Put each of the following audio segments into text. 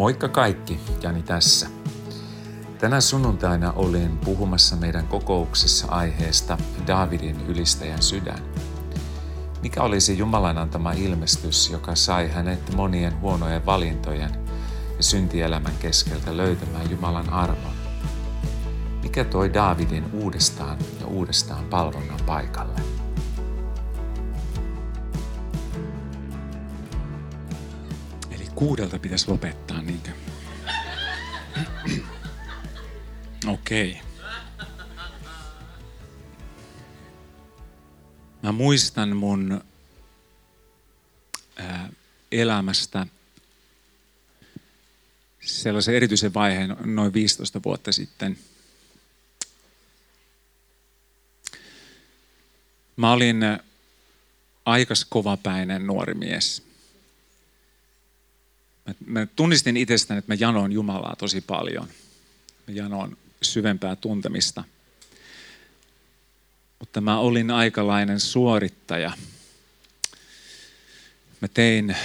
Moikka kaikki, Jani tässä. Tänä sunnuntaina olin puhumassa meidän kokouksessa aiheesta Davidin ylistäjän sydän. Mikä olisi Jumalan antama ilmestys, joka sai hänet monien huonojen valintojen ja syntielämän keskeltä löytämään Jumalan arvon? Mikä toi Davidin uudestaan ja uudestaan palvonnan paikalle? Kuudelta pitäisi lopettaa, niinkö? Okei. Okay. Mä muistan mun ää, elämästä sellaisen erityisen vaiheen noin 15 vuotta sitten. Mä olin aikas kovapäinen nuori mies – Mä, tunnistin itsestäni, että mä janoin Jumalaa tosi paljon. Mä janoin syvempää tuntemista. Mutta mä olin aikalainen suorittaja. Mä tein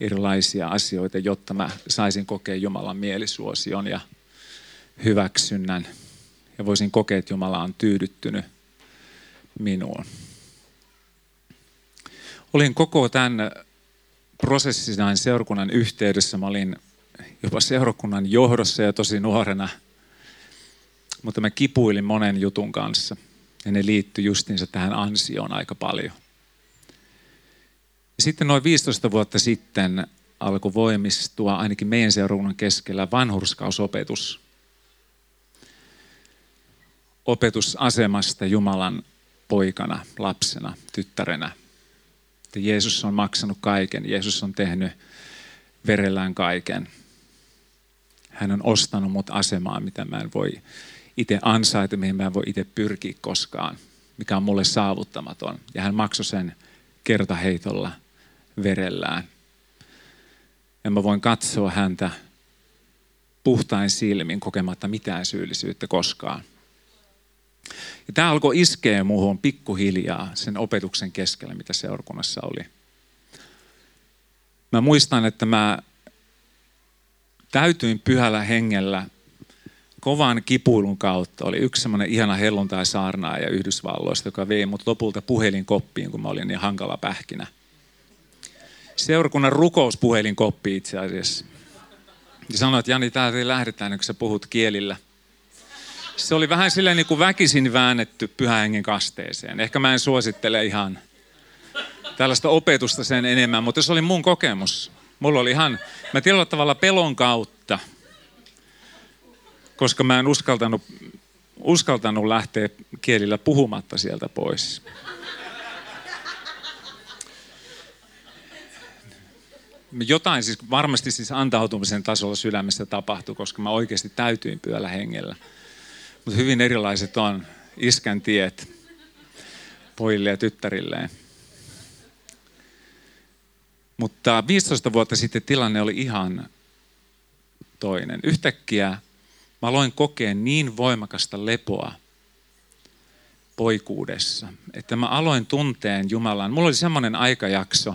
erilaisia asioita, jotta mä saisin kokea Jumalan mielisuosion ja hyväksynnän. Ja voisin kokea, että Jumala on tyydyttynyt minuun. Olin koko tämän prosessina seurakunnan yhteydessä. Mä olin jopa seurakunnan johdossa ja tosi nuorena, mutta mä kipuilin monen jutun kanssa. Ja ne liittyi justiinsa tähän ansioon aika paljon. Ja sitten noin 15 vuotta sitten alkoi voimistua ainakin meidän seurakunnan keskellä vanhurskausopetus. Opetusasemasta Jumalan poikana, lapsena, tyttärenä – että Jeesus on maksanut kaiken. Jeesus on tehnyt verellään kaiken. Hän on ostanut mut asemaan, mitä mä en voi itse ansaita, mihin mä en voi itse pyrkiä koskaan, mikä on mulle saavuttamaton. Ja hän maksoi sen kertaheitolla verellään. Ja mä voin katsoa häntä puhtain silmin kokematta mitään syyllisyyttä koskaan. Ja tämä alkoi iskeä muuhun pikkuhiljaa sen opetuksen keskellä, mitä seurakunnassa oli. Mä muistan, että mä täytyin pyhällä hengellä kovan kipuilun kautta. Oli yksi semmoinen ihana helluntai saarnaaja Yhdysvalloista, joka vei mut lopulta koppiin, kun mä olin niin hankala pähkinä. Seurakunnan koppi itse asiassa. Ja sanoin, että Jani, täältä lähdetään, kun sä puhut kielillä – se oli vähän silleen niin kuin väkisin väännetty pyhähengen kasteeseen. Ehkä mä en suosittele ihan tällaista opetusta sen enemmän, mutta se oli mun kokemus. Mulla oli ihan, mä tietyllä tavalla pelon kautta, koska mä en uskaltanut, uskaltanut lähteä kielillä puhumatta sieltä pois. Jotain siis varmasti siis antautumisen tasolla sydämessä tapahtui, koska mä oikeasti täytyin pyöllä hengellä. Mutta hyvin erilaiset on iskän tiet pojille ja tyttärilleen. Mutta 15 vuotta sitten tilanne oli ihan toinen. Yhtäkkiä mä aloin kokea niin voimakasta lepoa poikuudessa, että mä aloin tunteen Jumalan. Mulla oli semmoinen aikajakso,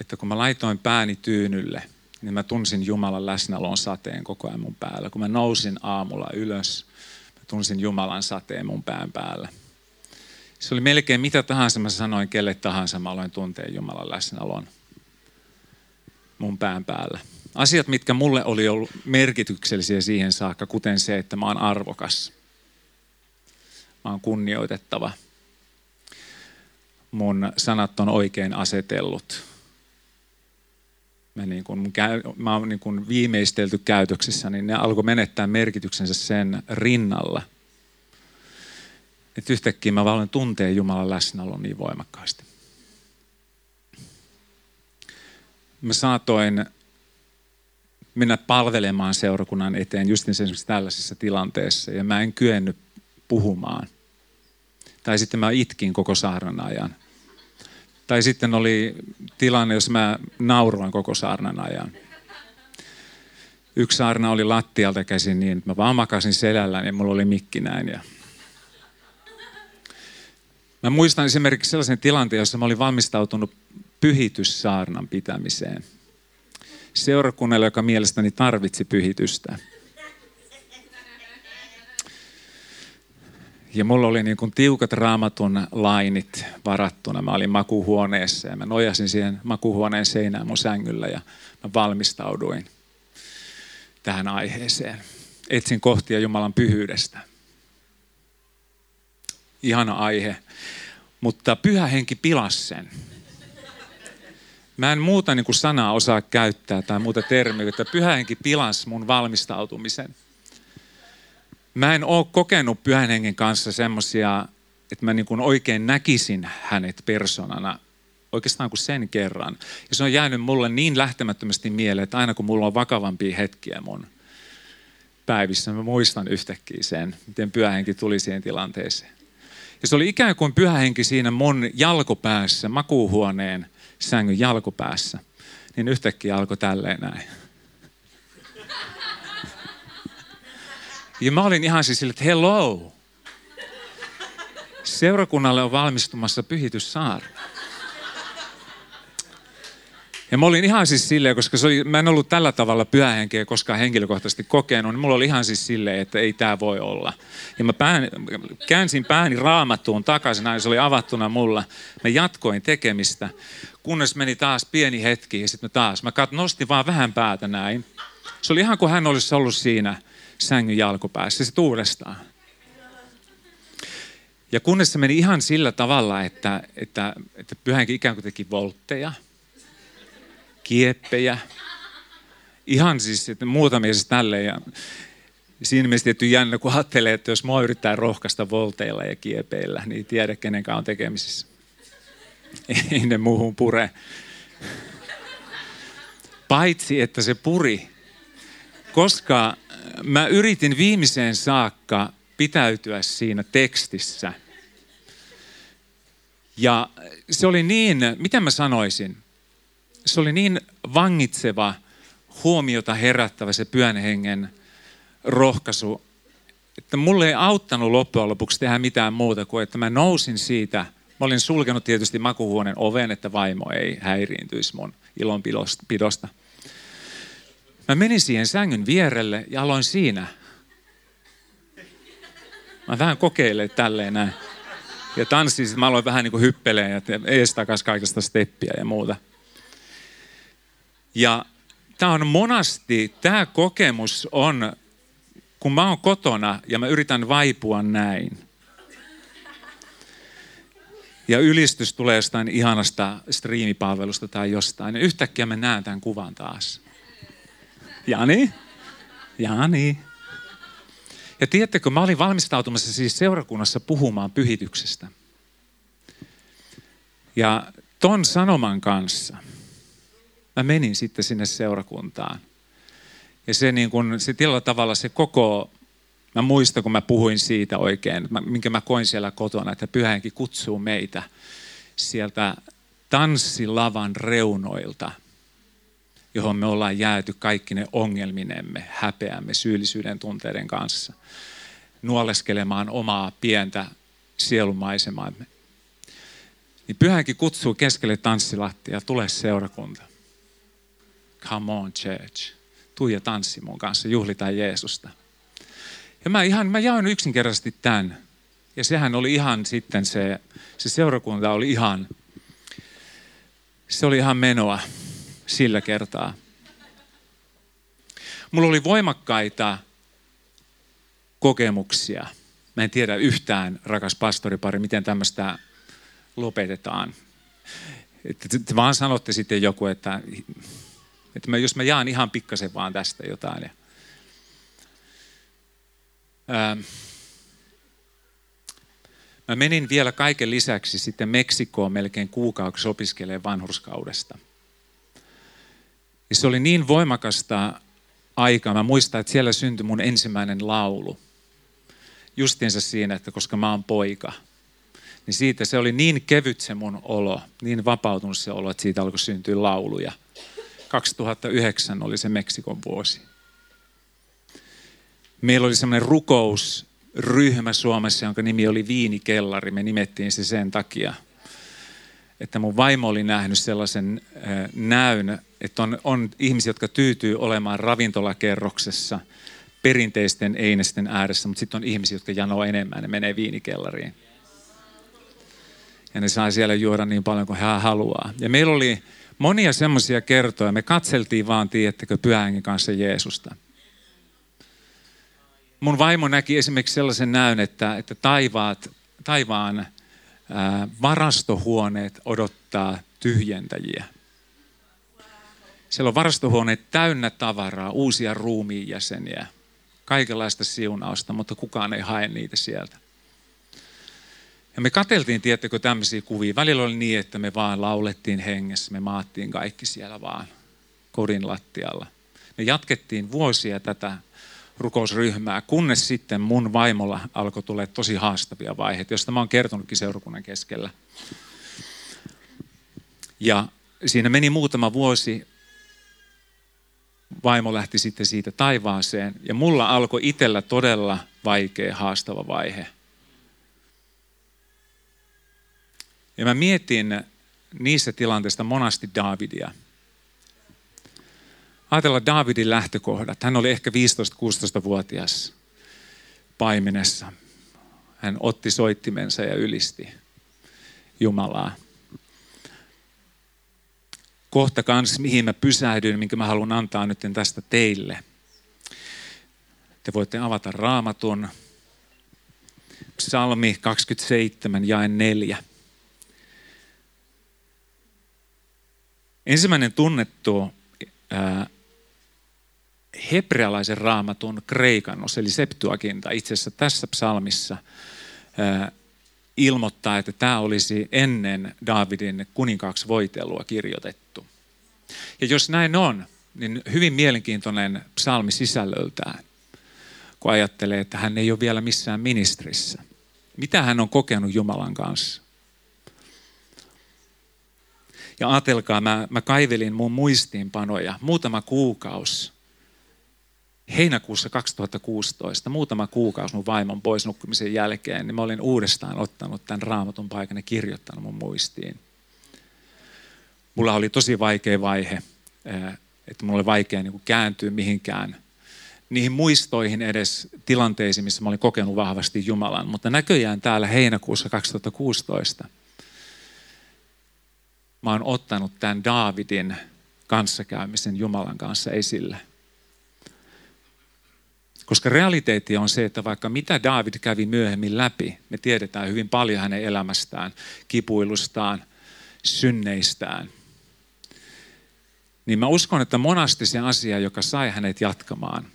että kun mä laitoin pääni tyynylle – niin mä tunsin Jumalan läsnäolon sateen koko ajan mun päällä. Kun mä nousin aamulla ylös, mä tunsin Jumalan sateen mun pään päällä. Se oli melkein mitä tahansa mä sanoin kelle tahansa, mä aloin tuntea Jumalan läsnäolon mun pään päällä. Asiat, mitkä mulle oli ollut merkityksellisiä siihen saakka, kuten se, että mä oon arvokas. Mä oon kunnioitettava. Mun sanat on oikein asetellut me niin kuin, mä oon niin kuin viimeistelty käytöksissä, niin ne alkoi menettää merkityksensä sen rinnalla. Että yhtäkkiä mä vaan tuntee Jumalan läsnäolon niin voimakkaasti. Mä saatoin mennä palvelemaan seurakunnan eteen just esimerkiksi tällaisessa tilanteessa ja mä en kyennyt puhumaan. Tai sitten mä itkin koko saarnan ajan. Tai sitten oli tilanne, jos mä nauroin koko saarnan ajan. Yksi saarna oli lattialta käsin niin, että mä vaan makasin selällä ja mulla oli mikki näin. Ja... Mä muistan esimerkiksi sellaisen tilanteen, jossa mä olin valmistautunut pyhityssaarnan pitämiseen. seurakunnalle, joka mielestäni tarvitsi pyhitystä. Ja mulla oli niin kuin tiukat raamatun lainit varattuna. Mä olin makuhuoneessa ja mä nojasin siihen makuhuoneen seinään mun sängyllä ja mä valmistauduin tähän aiheeseen. Etsin kohtia Jumalan pyhyydestä. Ihana aihe. Mutta pyhä henki pilasi sen. Mä en muuta niin kuin sanaa osaa käyttää tai muuta termiä, että pyhä henki pilasi mun valmistautumisen – mä en ole kokenut pyhän hengen kanssa semmoisia, että mä niin kuin oikein näkisin hänet persoonana oikeastaan kuin sen kerran. Ja se on jäänyt mulle niin lähtemättömästi mieleen, että aina kun mulla on vakavampia hetkiä mun päivissä, mä muistan yhtäkkiä sen, miten pyhähenki tuli siihen tilanteeseen. Ja se oli ikään kuin pyhähenki siinä mun jalkopäässä, makuuhuoneen sängyn jalkopäässä. Niin yhtäkkiä alkoi tälleen näin. Ja mä olin ihan siis sille, että hello. Seurakunnalle on valmistumassa pyhityssaarna. Ja mä olin ihan siis silleen, koska se oli, mä en ollut tällä tavalla pyhähenkeä koskaan henkilökohtaisesti kokenut, niin mulla oli ihan siis silleen, että ei tämä voi olla. Ja mä pään, käänsin pääni raamattuun takaisin, näin se oli avattuna mulla. Mä jatkoin tekemistä, kunnes meni taas pieni hetki ja sitten mä taas, mä kat, nostin vaan vähän päätä näin. Se oli ihan kuin hän olisi ollut siinä sängyn jalkopäässä. Se uudestaan. Ja kunnes se meni ihan sillä tavalla, että, että, että pyhänkin ikään kuin teki voltteja, kieppejä, ihan siis että muutamia siis tälleen. Ja siinä mielessä tietty jännä, kun ajattelee, että jos mua yrittää rohkaista volteilla ja kiepeillä, niin tiedä kenenkään on tekemisissä. Ei ne muuhun pure. Paitsi, että se puri, koska mä yritin viimeiseen saakka pitäytyä siinä tekstissä. Ja se oli niin, mitä mä sanoisin, se oli niin vangitseva, huomiota herättävä se pyhän hengen rohkaisu, että mulle ei auttanut loppujen lopuksi tehdä mitään muuta kuin, että mä nousin siitä. Mä olin sulkenut tietysti makuhuoneen oven, että vaimo ei häiriintyisi mun ilonpidosta. Mä menin siihen sängyn vierelle ja aloin siinä. Mä vähän kokeilen tälleen näin. Ja tanssin, mä aloin vähän niin kuin hyppeleen ja ees takas kaikesta steppiä ja muuta. Ja tämä on monasti, tämä kokemus on, kun mä oon kotona ja mä yritän vaipua näin. Ja ylistys tulee jostain ihanasta striimipalvelusta tai jostain. Ja yhtäkkiä mä näen tämän kuvan taas. Jani? Jani. Ja tiedättekö, mä olin valmistautumassa siis seurakunnassa puhumaan pyhityksestä. Ja ton sanoman kanssa mä menin sitten sinne seurakuntaan. Ja se, niin kun, se tällä tavalla se koko, mä muistan kun mä puhuin siitä oikein, minkä mä koin siellä kotona, että pyhänkin kutsuu meitä sieltä tanssilavan reunoilta – johon me ollaan jääty kaikki ne ongelminemme, häpeämme, syyllisyyden tunteiden kanssa, nuoleskelemaan omaa pientä sielumaisemaamme. Niin pyhänkin kutsuu keskelle tanssilattia, tule seurakunta. Come on church. Tuu ja tanssi mun kanssa, juhlitaan Jeesusta. Ja mä, ihan, mä jaoin yksinkertaisesti tämän. Ja sehän oli ihan sitten se, se seurakunta oli ihan, se oli ihan menoa sillä kertaa. Mulla oli voimakkaita kokemuksia. Mä en tiedä yhtään, rakas pastoripari, miten tämmöistä lopetetaan. Että te vaan sanotte sitten joku, että, että mä, jos mä jaan ihan pikkasen vaan tästä jotain. Ja, ää, mä menin vielä kaiken lisäksi sitten Meksikoon melkein kuukausi opiskelemaan vanhurskaudesta. Ja se oli niin voimakasta aikaa. Mä muistan, että siellä syntyi mun ensimmäinen laulu. Justiinsa siinä, että koska mä oon poika. Niin siitä se oli niin kevyt se mun olo, niin vapautunut se olo, että siitä alkoi syntyä lauluja. 2009 oli se Meksikon vuosi. Meillä oli semmoinen rukousryhmä Suomessa, jonka nimi oli Viinikellari. Me nimettiin se sen takia, että mun vaimo oli nähnyt sellaisen näyn että on, on ihmisiä, jotka tyytyy olemaan ravintolakerroksessa perinteisten einesten ääressä, mutta sitten on ihmisiä, jotka janoo enemmän ja menee viinikellariin. Ja ne saa siellä juoda niin paljon kuin hän haluaa. Ja meillä oli monia semmoisia kertoja. Me katseltiin vaan, tiedättekö, pyhänkin kanssa Jeesusta. Mun vaimo näki esimerkiksi sellaisen näyn, että, että taivaat, taivaan ää, varastohuoneet odottaa tyhjentäjiä. Siellä on varastohuoneet täynnä tavaraa, uusia ruumiin jäseniä, kaikenlaista siunausta, mutta kukaan ei hae niitä sieltä. Ja me kateltiin, tiettäkö, tämmöisiä kuvia. Välillä oli niin, että me vaan laulettiin hengessä, me maattiin kaikki siellä vaan kodin lattialla. Me jatkettiin vuosia tätä rukousryhmää, kunnes sitten mun vaimolla alkoi tulla tosi haastavia vaiheita, joista mä oon kertonutkin seurakunnan keskellä. Ja siinä meni muutama vuosi, vaimo lähti sitten siitä taivaaseen ja mulla alkoi itsellä todella vaikea, haastava vaihe. Ja mä mietin niissä tilanteissa monasti Davidia. Ajatella Davidin lähtökohdat. Hän oli ehkä 15-16-vuotias paimenessa. Hän otti soittimensa ja ylisti Jumalaa. Kohta kans, mihin mä pysähdyin, minkä mä haluan antaa nyt tästä teille. Te voitte avata raamatun. Psalmi 27, jae 4. Ensimmäinen tunnettu ää, hebrealaisen raamatun kreikannus, eli Septuaginta, itse asiassa tässä psalmissa ää, ilmoittaa, että tämä olisi ennen Davidin kuninkaaksi voitelua kirjoitettu. Ja jos näin on, niin hyvin mielenkiintoinen psalmi sisällöltään, kun ajattelee, että hän ei ole vielä missään ministrissä. Mitä hän on kokenut Jumalan kanssa? Ja ajatelkaa, mä, mä kaivelin mun muistiinpanoja muutama kuukausi. Heinäkuussa 2016, muutama kuukausi mun vaimon pois nukkumisen jälkeen, niin mä olin uudestaan ottanut tämän raamatun paikan ja kirjoittanut mun muistiin. Mulla oli tosi vaikea vaihe, että mulla oli vaikea niin kääntyä mihinkään niihin muistoihin edes tilanteisiin, missä mä olin kokenut vahvasti Jumalan. Mutta näköjään täällä heinäkuussa 2016 mä oon ottanut tämän Daavidin kanssakäymisen Jumalan kanssa esille. Koska realiteetti on se, että vaikka mitä David kävi myöhemmin läpi, me tiedetään hyvin paljon hänen elämästään, kipuilustaan, synneistään, niin mä uskon, että monasti se asia, joka sai hänet jatkamaan,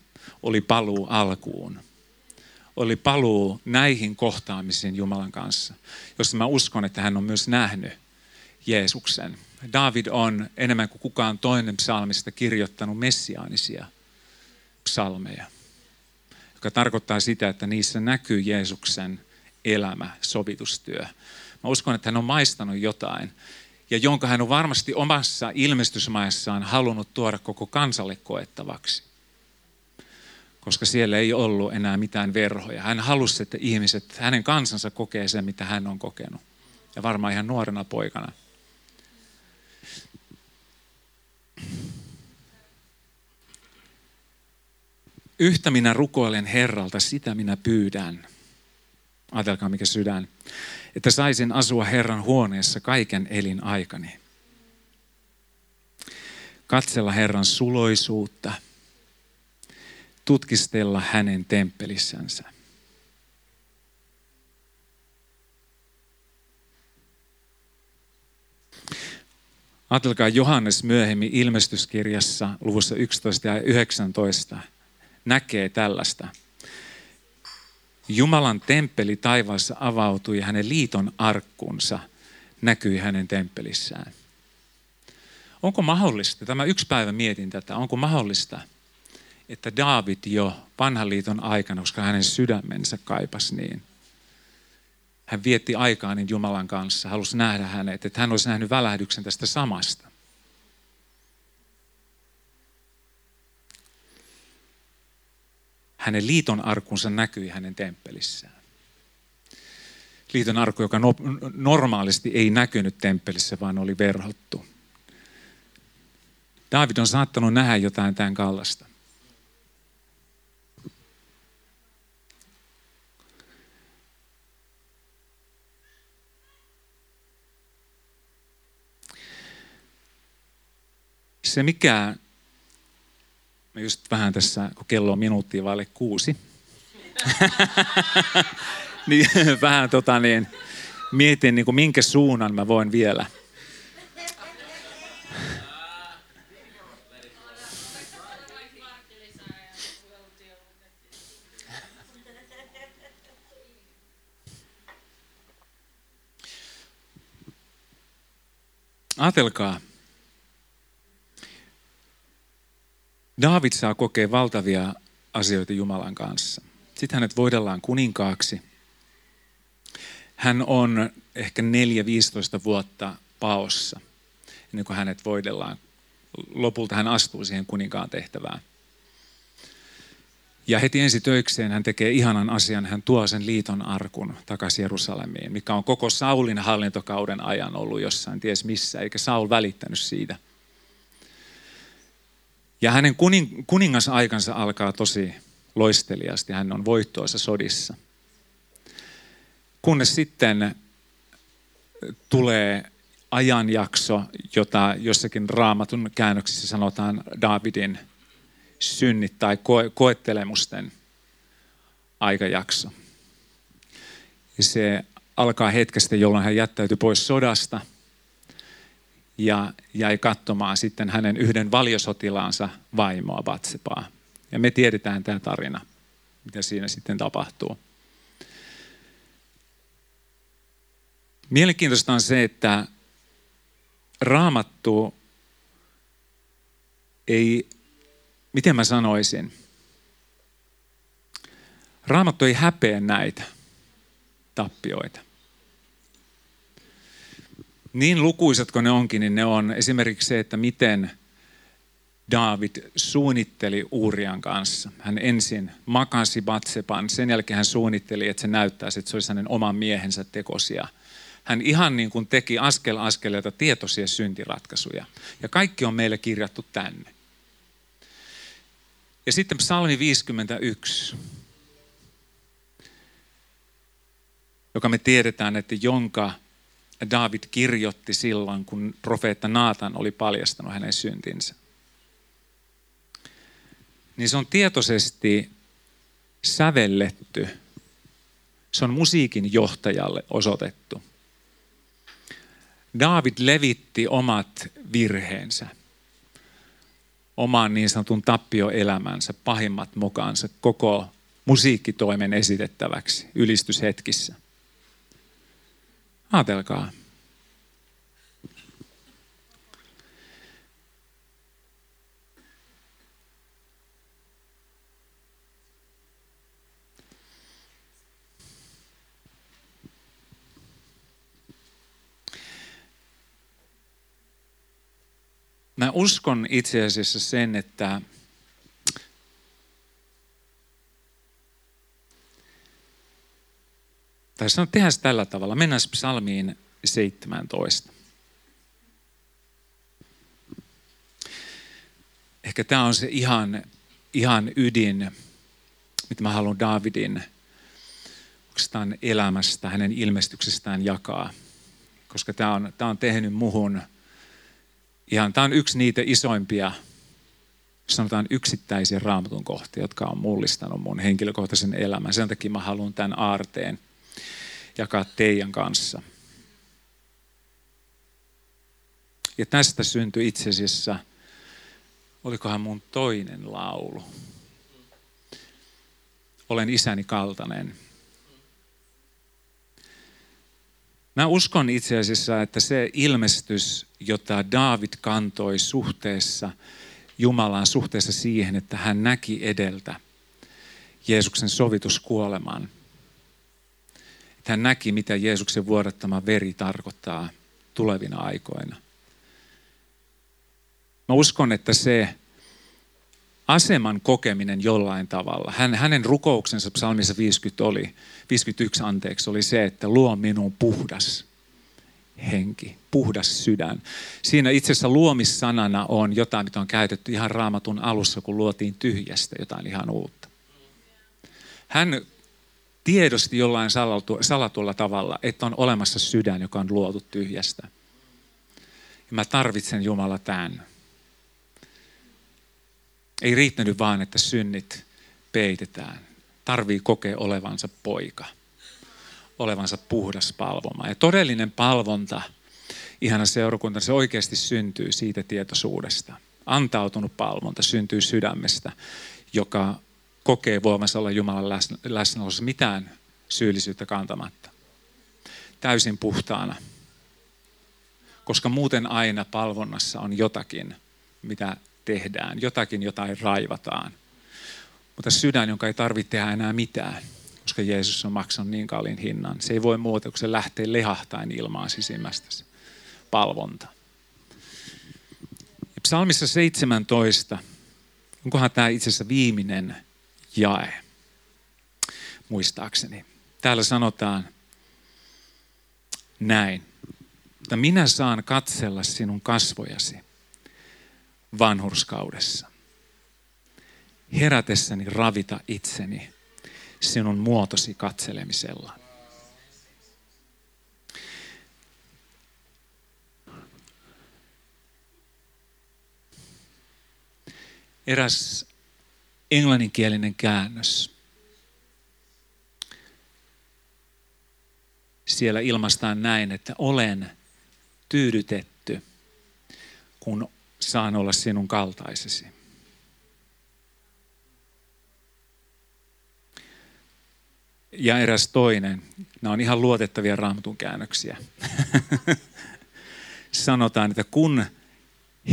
oli paluu alkuun. Oli paluu näihin kohtaamisiin Jumalan kanssa, jossa mä uskon, että hän on myös nähnyt Jeesuksen. David on enemmän kuin kukaan toinen psalmista kirjoittanut messiaanisia psalmeja, joka tarkoittaa sitä, että niissä näkyy Jeesuksen elämä, sovitustyö. Mä uskon, että hän on maistanut jotain, ja jonka hän on varmasti omassa ilmestysmaessaan halunnut tuoda koko kansalle koettavaksi. Koska siellä ei ollut enää mitään verhoja. Hän halusi, että ihmiset, hänen kansansa kokee sen, mitä hän on kokenut. Ja varmaan ihan nuorena poikana. Yhtä minä rukoilen Herralta, sitä minä pyydän. Ajatelkaa mikä sydän. Että saisin asua Herran huoneessa kaiken elin aikani. Katsella Herran suloisuutta. Tutkistella hänen temppelissänsä. Ajatelkaa Johannes myöhemmin ilmestyskirjassa luvussa 11 ja 19 näkee tällaista. Jumalan temppeli taivaassa avautui ja hänen liiton arkkunsa näkyi hänen temppelissään. Onko mahdollista, tämä yksi päivä mietin tätä, onko mahdollista, että David jo vanhan liiton aikana, koska hänen sydämensä kaipasi niin, hän vietti aikaa niin Jumalan kanssa, halusi nähdä hänet, että hän olisi nähnyt välähdyksen tästä samasta. Hänen liiton arkunsa näkyi hänen temppelissään. Liiton arku, joka no, normaalisti ei näkynyt temppelissä, vaan oli verhottu. David on saattanut nähdä jotain tämän kallasta. Se mikä, mä just vähän tässä, kun kello on minuuttia vaille kuusi, niin vähän tota niin, mietin niin kuin minkä suunnan mä voin vielä – Ajatelkaa, David saa kokea valtavia asioita Jumalan kanssa. Sitten hänet voidellaan kuninkaaksi. Hän on ehkä 4-15 vuotta paossa, ennen kuin hänet voidellaan. Lopulta hän astuu siihen kuninkaan tehtävään. Ja heti ensi töikseen hän tekee ihanan asian, hän tuo sen liiton arkun takaisin Jerusalemiin, mikä on koko Saulin hallintokauden ajan ollut jossain ties missä, eikä Saul välittänyt siitä. Ja hänen kuning, kuningasaikansa alkaa tosi loisteliasti, hän on voittoisa sodissa. Kunnes sitten tulee ajanjakso, jota jossakin raamatun käännöksissä sanotaan Davidin – synnit tai ko- koettelemusten aikajakso. Ja se alkaa hetkestä, jolloin hän jättäytyi pois sodasta ja jäi katsomaan sitten hänen yhden valiosotilaansa vaimoa Vatsepaa. Ja me tiedetään tämä tarina, mitä siinä sitten tapahtuu. Mielenkiintoista on se, että raamattu ei miten mä sanoisin, Raamattu ei häpeä näitä tappioita. Niin lukuisat kuin ne onkin, niin ne on esimerkiksi se, että miten David suunnitteli Uurian kanssa. Hän ensin makasi Batsepan, sen jälkeen hän suunnitteli, että se näyttäisi, että se olisi hänen oman miehensä tekosia. Hän ihan niin kuin teki askel askeleelta tietoisia syntiratkaisuja. Ja kaikki on meille kirjattu tänne. Ja sitten psalmi 51, joka me tiedetään, että jonka David kirjoitti silloin, kun profeetta Naatan oli paljastanut hänen syntinsä. Niin se on tietoisesti sävelletty. Se on musiikin johtajalle osoitettu. David levitti omat virheensä – oman niin sanotun tappioelämänsä pahimmat mukaansa koko musiikkitoimen esitettäväksi ylistyshetkissä. Aatelkaa. Mä uskon itse asiassa sen, että tai sanon, tehdään se tällä tavalla. Mennään psalmiin 17. Ehkä tämä on se ihan, ihan ydin, mitä mä haluan Davidin elämästä, hänen ilmestyksestään jakaa. Koska tämä on, tämä on tehnyt muhun ihan, tämä on yksi niitä isoimpia, sanotaan yksittäisiä raamatun kohtia, jotka on mullistanut mun henkilökohtaisen elämän. Sen takia mä haluan tämän aarteen jakaa teidän kanssa. Ja tästä syntyi itse asiassa, olikohan mun toinen laulu. Olen isäni kaltainen. Mä uskon itse asiassa, että se ilmestys, jota David kantoi suhteessa Jumalaan, suhteessa siihen, että hän näki edeltä Jeesuksen sovituskuoleman. Että hän näki, mitä Jeesuksen vuodattama veri tarkoittaa tulevina aikoina. Mä uskon, että se aseman kokeminen jollain tavalla. Hän, hänen rukouksensa psalmissa 50 oli, 51 anteeksi, oli se, että luo minun puhdas henki, puhdas sydän. Siinä itse asiassa luomissanana on jotain, mitä on käytetty ihan raamatun alussa, kun luotiin tyhjästä jotain ihan uutta. Hän tiedosti jollain salatulla tavalla, että on olemassa sydän, joka on luotu tyhjästä. Ja mä tarvitsen Jumala tämän. Ei riittänyt vaan, että synnit peitetään. Tarvii kokea olevansa poika. Olevansa puhdas palvoma. Ja todellinen palvonta, ihana seurakunta, se oikeasti syntyy siitä tietoisuudesta. Antautunut palvonta syntyy sydämestä, joka kokee voimansa olla Jumalan läsnäolossa mitään syyllisyyttä kantamatta. Täysin puhtaana. Koska muuten aina palvonnassa on jotakin, mitä tehdään, jotakin, jotain raivataan. Mutta sydän, jonka ei tarvitse tehdä enää mitään, koska Jeesus on maksanut niin kalliin hinnan. Se ei voi muuta, kun se lähtee lehahtain ilmaan sisimmästä se palvonta. Ja psalmissa 17, onkohan tämä itse asiassa viimeinen jae, muistaakseni. Täällä sanotaan näin, että minä saan katsella sinun kasvojasi vanhurskaudessa. Herätessäni ravita itseni sinun muotosi katselemisella. Eräs englanninkielinen käännös. Siellä ilmaistaan näin, että olen tyydytetty, kun saan olla sinun kaltaisesi. Ja eräs toinen, nämä on ihan luotettavia raamatun käännöksiä. Sanotaan, että kun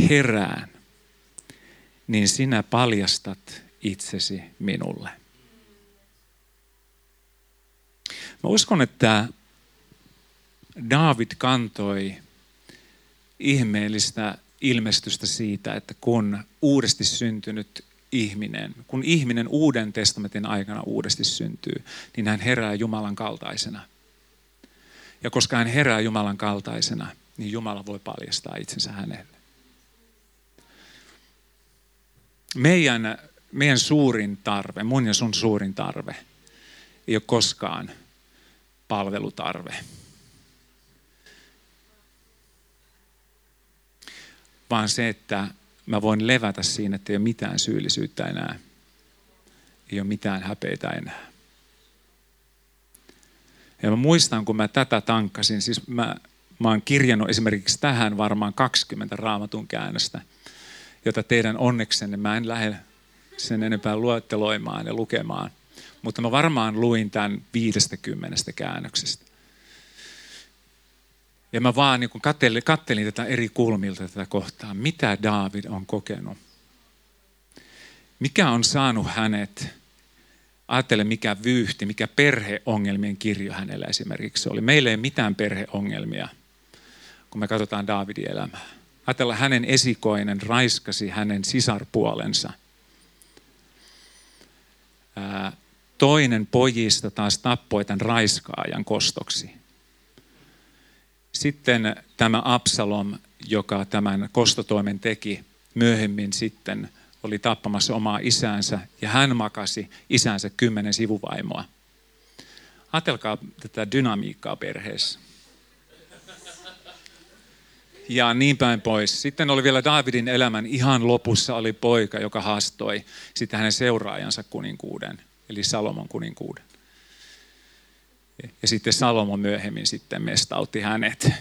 herään, niin sinä paljastat itsesi minulle. Mä uskon, että David kantoi ihmeellistä ilmestystä siitä, että kun uudesti syntynyt ihminen, kun ihminen uuden testamentin aikana uudesti syntyy, niin hän herää Jumalan kaltaisena. Ja koska hän herää Jumalan kaltaisena, niin Jumala voi paljastaa itsensä hänelle. Meidän meidän suurin tarve, mun ja sun suurin tarve, ei ole koskaan palvelutarve. Vaan se, että mä voin levätä siinä, että ei ole mitään syyllisyyttä enää. Ei ole mitään häpeitä enää. Ja mä muistan, kun mä tätä tankkasin, siis mä, mä oon kirjannut esimerkiksi tähän varmaan 20 raamatun käännöstä, jota teidän onneksenne mä en lähde sen enempää luetteloimaan ja lukemaan. Mutta mä varmaan luin tämän 50 käännöksestä. Ja mä vaan niin kattelin, kattelin tätä eri kulmilta tätä kohtaa. Mitä David on kokenut? Mikä on saanut hänet, ajattele mikä vyyhti, mikä perheongelmien kirjo hänellä esimerkiksi oli. Meillä ei ole mitään perheongelmia, kun me katsotaan Davidin elämää. Ajatella hänen esikoinen raiskasi hänen sisarpuolensa – toinen pojista taas tappoi tämän raiskaajan kostoksi. Sitten tämä Absalom, joka tämän kostotoimen teki, myöhemmin sitten oli tappamassa omaa isäänsä ja hän makasi isänsä kymmenen sivuvaimoa. Ajatelkaa tätä dynamiikkaa perheessä. Ja niin päin pois. Sitten oli vielä Davidin elämän ihan lopussa oli poika, joka haastoi sitten hänen seuraajansa kuninkuuden, eli Salomon kuninkuuden. Ja sitten Salomo myöhemmin sitten mestautti hänet.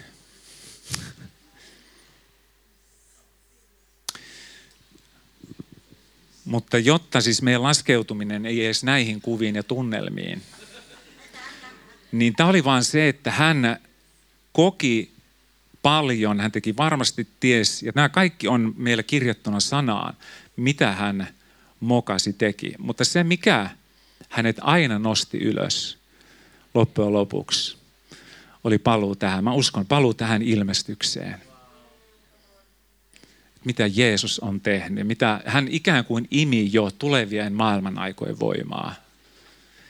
Mutta jotta siis meidän laskeutuminen ei edes näihin kuviin ja tunnelmiin, niin tämä oli vaan se, että hän koki paljon, hän teki varmasti ties, ja nämä kaikki on meillä kirjattuna sanaan, mitä hän mokasi teki. Mutta se, mikä hänet aina nosti ylös loppujen lopuksi, oli paluu tähän. Mä uskon, paluu tähän ilmestykseen. Mitä Jeesus on tehnyt, mitä hän ikään kuin imi jo tulevien maailman aikojen voimaa.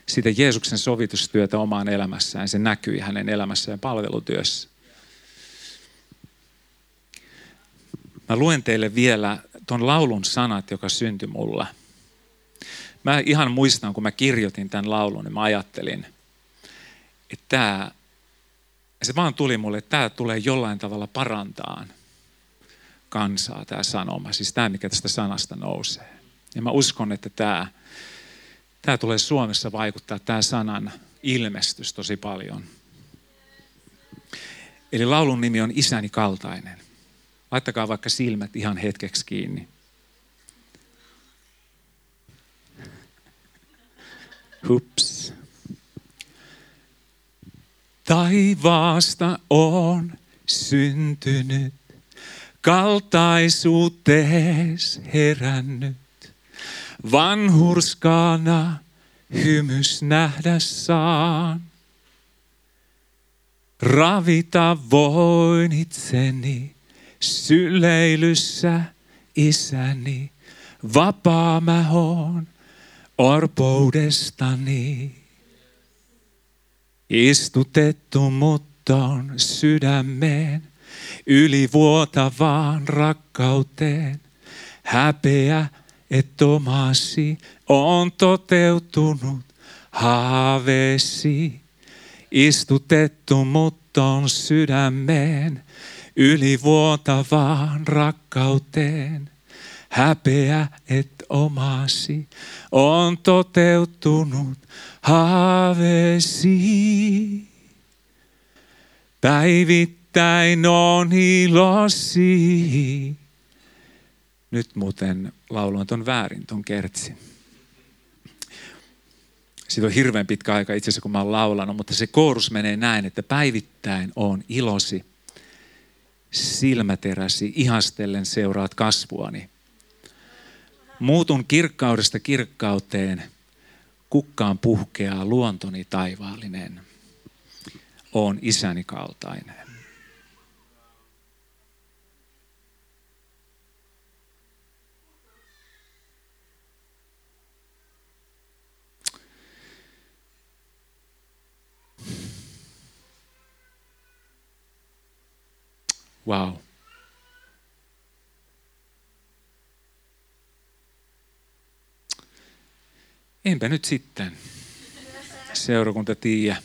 Sitä Jeesuksen sovitustyötä omaan elämässään, se näkyi hänen elämässään palvelutyössä. Mä luen teille vielä ton laulun sanat, joka syntyi mulla. Mä ihan muistan, kun mä kirjoitin tämän laulun, niin mä ajattelin, että tämä, se vaan tuli mulle, että tämä tulee jollain tavalla parantaan kansaa, tämä sanoma. Siis tämä, mikä tästä sanasta nousee. Ja mä uskon, että tämä, tämä tulee Suomessa vaikuttaa, tämä sanan ilmestys tosi paljon. Eli laulun nimi on Isäni kaltainen. Laittakaa vaikka silmät ihan hetkeksi kiinni. Hups. Taivaasta on syntynyt, kaltaisuutees herännyt. Vanhurskaana hymys nähdä saan. Ravita voin itseni syleilyssä isäni. Vapaa mä oon orpoudestani. Istutettu mutton sydämeen, ylivuotavaan rakkauteen. Häpeä, et omasi on toteutunut haaveesi. Istutettu mutton sydämeen, ylivuotavaan rakkauteen. Häpeä, et omasi on toteutunut haaveesi. Päivittäin on ilosi. Nyt muuten lauloin ton väärin, ton kertsi. Siitä on hirveän pitkä aika itse asiassa, kun mä oon laulanut, mutta se koorus menee näin, että päivittäin on ilosi, silmäteräsi, ihastellen seuraat kasvuani. Muutun kirkkaudesta kirkkauteen, kukkaan puhkeaa luontoni taivaallinen. On isäni kaltainen. Wow. Enpä nyt sitten. Seurakunta tiiä.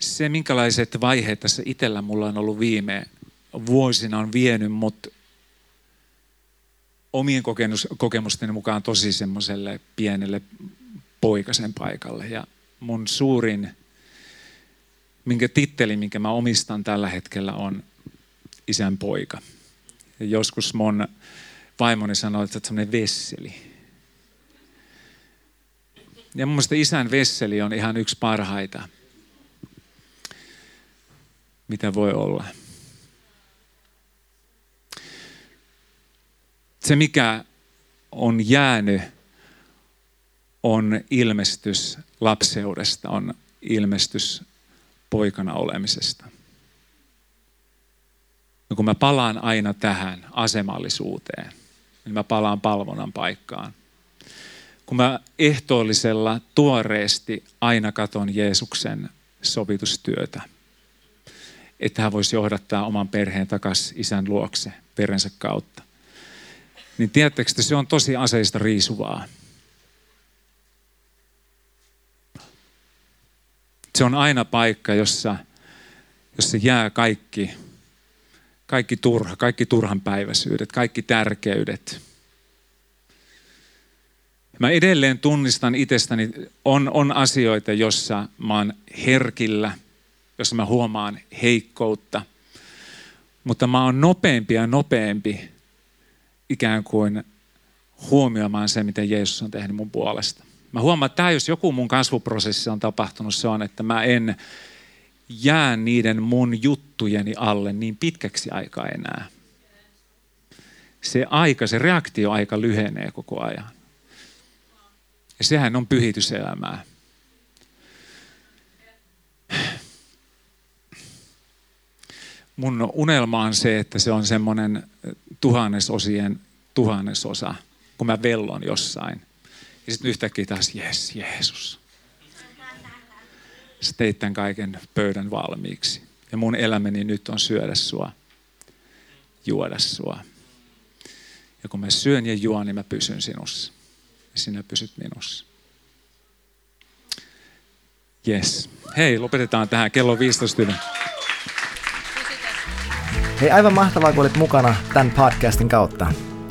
Se, minkälaiset vaiheet tässä itsellä mulla on ollut viime vuosina, on vienyt mut omien kokemusten mukaan tosi semmoiselle pienelle poikasen paikalle. Ja mun suurin, minkä titteli, minkä mä omistan tällä hetkellä on isän poika. Ja joskus mun vaimoni sanoi, että sä semmoinen vesseli. Ja mun mielestä isän vesseli on ihan yksi parhaita, mitä voi olla. Se, mikä on jäänyt on ilmestys lapseudesta, on ilmestys poikana olemisesta. Ja kun mä palaan aina tähän asemallisuuteen, niin mä palaan palvonnan paikkaan. Kun mä ehtoollisella tuoreesti aina katon Jeesuksen sovitustyötä, että hän voisi johdattaa oman perheen takaisin isän luokse perensä kautta. Niin tiedättekö, että se on tosi aseista riisuvaa. Se on aina paikka, jossa, jossa jää kaikki, kaikki turha, kaikki turhan päiväisyydet, kaikki tärkeydet. Mä edelleen tunnistan itsestäni, on, on asioita, jossa mä oon herkillä, jossa mä huomaan heikkoutta. Mutta mä oon nopeampi ja nopeampi ikään kuin huomioimaan se, miten Jeesus on tehnyt mun puolesta. Mä huomaan, että tämä jos joku mun kasvuprosessi on tapahtunut, se on, että mä en jää niiden mun juttujeni alle niin pitkäksi aikaa enää. Se aika, se reaktioaika lyhenee koko ajan. Ja sehän on pyhityselämää. Mun unelma on se, että se on semmoinen tuhannesosien tuhannesosa, kun mä vellon jossain – ja sitten yhtäkkiä taas, jes, Jeesus. Sä teit tämän kaiken pöydän valmiiksi. Ja mun elämäni nyt on syödä sua, juoda sua. Ja kun mä syön ja juon, niin mä pysyn sinussa. Ja sinä pysyt minussa. Yes. Hei, lopetetaan tähän. Kello on 15 yli. Hei, aivan mahtavaa, kun olit mukana tämän podcastin kautta.